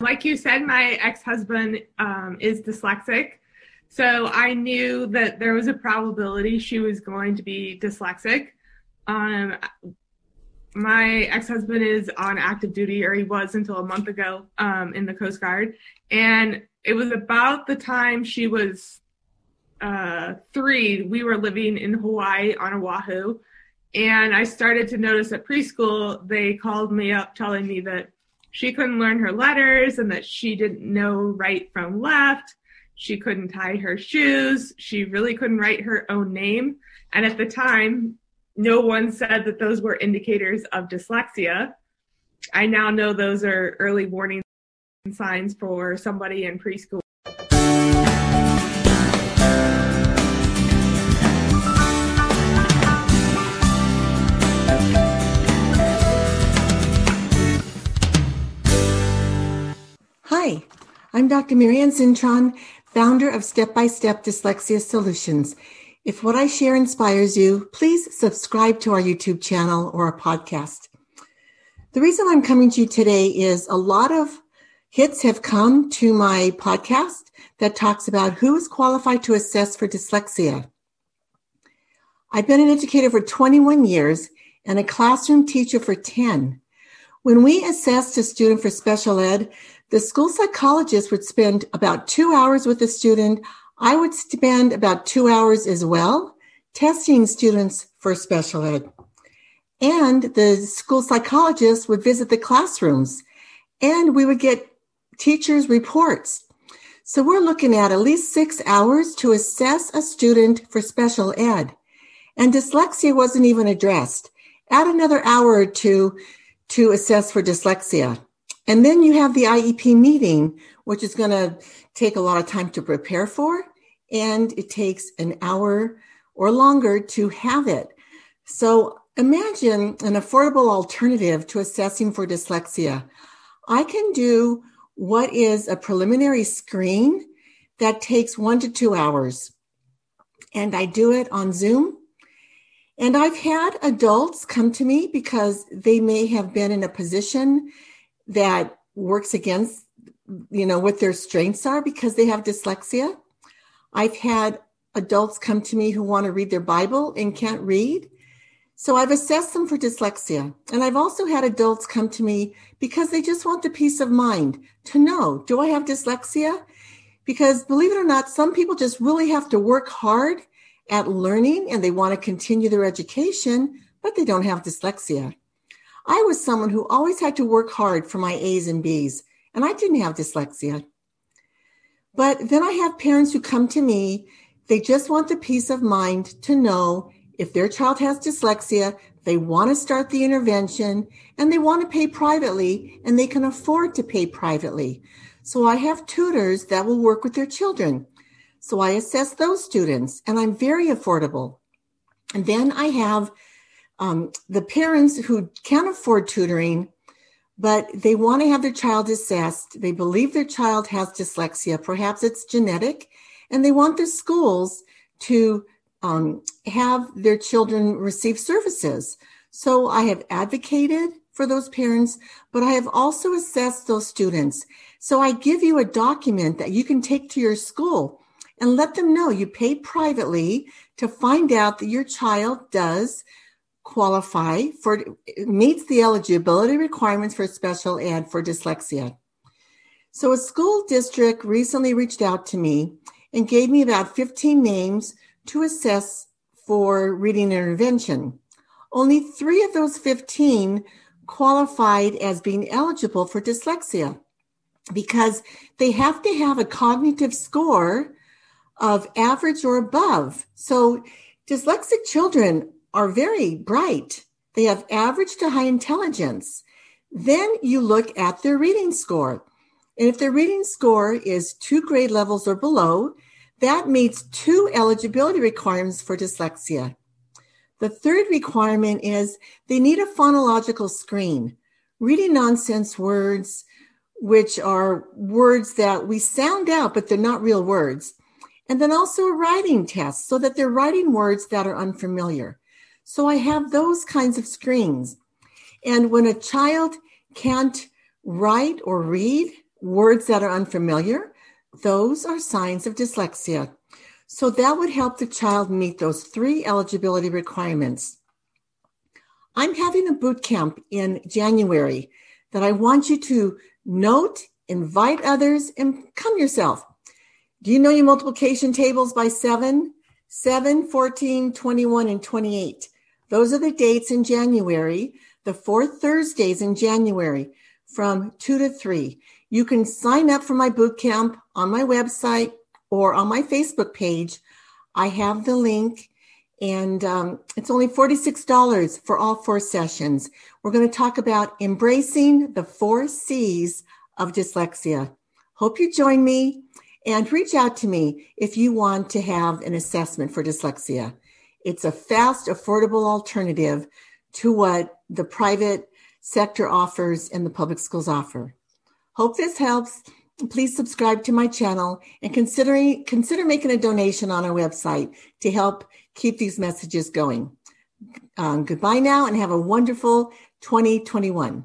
Like you said, my ex husband um, is dyslexic. So I knew that there was a probability she was going to be dyslexic. Um, my ex-husband is on active duty or he was until a month ago um, in the coast guard and it was about the time she was uh, three we were living in hawaii on oahu and i started to notice at preschool they called me up telling me that she couldn't learn her letters and that she didn't know right from left she couldn't tie her shoes she really couldn't write her own name and at the time no one said that those were indicators of dyslexia. I now know those are early warning signs for somebody in preschool. Hi, I'm Dr. Marianne Cintron, founder of Step by Step Dyslexia Solutions. If what I share inspires you, please subscribe to our YouTube channel or our podcast. The reason I'm coming to you today is a lot of hits have come to my podcast that talks about who is qualified to assess for dyslexia. I've been an educator for 21 years and a classroom teacher for 10. When we assessed a student for special ed, the school psychologist would spend about two hours with the student I would spend about two hours as well testing students for special ed. And the school psychologist would visit the classrooms and we would get teachers' reports. So we're looking at at least six hours to assess a student for special ed. And dyslexia wasn't even addressed. Add another hour or two to assess for dyslexia. And then you have the IEP meeting, which is going to take a lot of time to prepare for and it takes an hour or longer to have it. So imagine an affordable alternative to assessing for dyslexia. I can do what is a preliminary screen that takes one to two hours. And I do it on Zoom. And I've had adults come to me because they may have been in a position that works against, you know, what their strengths are because they have dyslexia. I've had adults come to me who want to read their Bible and can't read. So I've assessed them for dyslexia. And I've also had adults come to me because they just want the peace of mind to know, do I have dyslexia? Because believe it or not, some people just really have to work hard at learning and they want to continue their education, but they don't have dyslexia. I was someone who always had to work hard for my A's and B's, and I didn't have dyslexia. But then I have parents who come to me, they just want the peace of mind to know if their child has dyslexia, they want to start the intervention and they want to pay privately and they can afford to pay privately. So I have tutors that will work with their children. So I assess those students and I'm very affordable. And then I have um, the parents who can't afford tutoring but they want to have their child assessed. They believe their child has dyslexia. Perhaps it's genetic, and they want the schools to um, have their children receive services. So I have advocated for those parents, but I have also assessed those students. So I give you a document that you can take to your school and let them know you paid privately to find out that your child does qualify for meets the eligibility requirements for special ed for dyslexia. So a school district recently reached out to me and gave me about 15 names to assess for reading intervention. Only three of those 15 qualified as being eligible for dyslexia because they have to have a cognitive score of average or above. So dyslexic children are very bright. They have average to high intelligence. Then you look at their reading score. And if their reading score is two grade levels or below, that meets two eligibility requirements for dyslexia. The third requirement is they need a phonological screen, reading nonsense words, which are words that we sound out, but they're not real words. And then also a writing test so that they're writing words that are unfamiliar. So I have those kinds of screens. And when a child can't write or read words that are unfamiliar, those are signs of dyslexia. So that would help the child meet those three eligibility requirements. I'm having a boot camp in January that I want you to note, invite others, and come yourself. Do you know your multiplication tables by 7? 7, 14, 21, and 28. Those are the dates in January, the fourth Thursdays in January from 2 to 3. You can sign up for my boot camp on my website or on my Facebook page. I have the link and um, it's only $46 for all four sessions. We're going to talk about embracing the four C's of dyslexia. Hope you join me and reach out to me if you want to have an assessment for dyslexia. It's a fast, affordable alternative to what the private sector offers and the public schools offer. Hope this helps. Please subscribe to my channel and consider, consider making a donation on our website to help keep these messages going. Um, goodbye now and have a wonderful 2021.